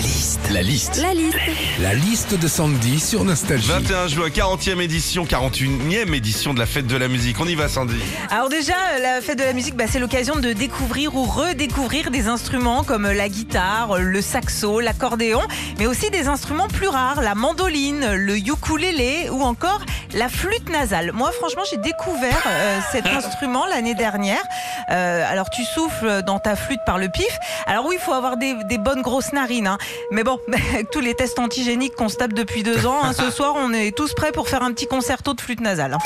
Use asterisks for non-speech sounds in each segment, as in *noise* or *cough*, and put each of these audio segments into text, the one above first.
La liste. La liste. La liste. La liste de Sandy sur Nostalgie. 21 juin, 40e édition, 41e édition de la fête de la musique. On y va, Sandy. Alors déjà, la fête de la musique, bah, c'est l'occasion de découvrir ou redécouvrir des instruments comme la guitare, le saxo, l'accordéon, mais aussi des instruments plus rares, la mandoline, le ukulélé ou encore la flûte nasale. Moi, franchement, j'ai découvert euh, cet *laughs* instrument l'année dernière. Euh, alors, tu souffles dans ta flûte par le pif. Alors oui, il faut avoir des, des bonnes grosses narines. hein. Mais bon, *laughs* avec tous les tests antigéniques qu'on se tape depuis deux ans, hein, ce *laughs* soir, on est tous prêts pour faire un petit concerto de flûte nasale. hein.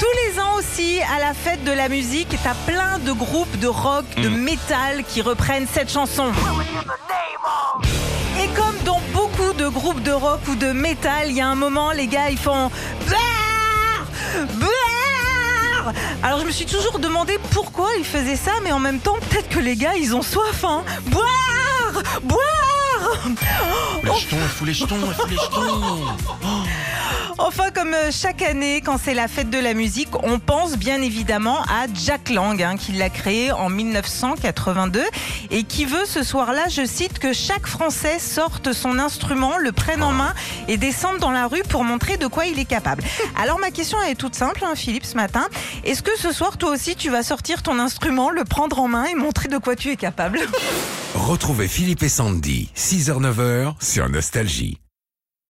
Tous les ans aussi, à la fête de la musique, t'as plein de groupes de rock, de métal qui reprennent cette chanson. Et comme dans beaucoup de groupes de rock ou de métal, il y a un moment, les gars, ils font Alors je me suis toujours demandé pourquoi ils faisaient ça, mais en même temps, peut-être que les gars, ils ont soif. Hein. Boire Boire Les jetons, les jetons, les jetons. Enfin, comme euh, chaque année, quand c'est la fête de la musique, on pense bien évidemment à Jack Lang, hein, qui l'a créé en 1982 et qui veut ce soir-là, je cite, que chaque Français sorte son instrument, le prenne en main et descende dans la rue pour montrer de quoi il est capable. *laughs* Alors ma question est toute simple, hein, Philippe, ce matin. Est-ce que ce soir, toi aussi, tu vas sortir ton instrument, le prendre en main et montrer de quoi tu es capable? *laughs* Retrouvez Philippe et Sandy, 6h-9h sur Nostalgie.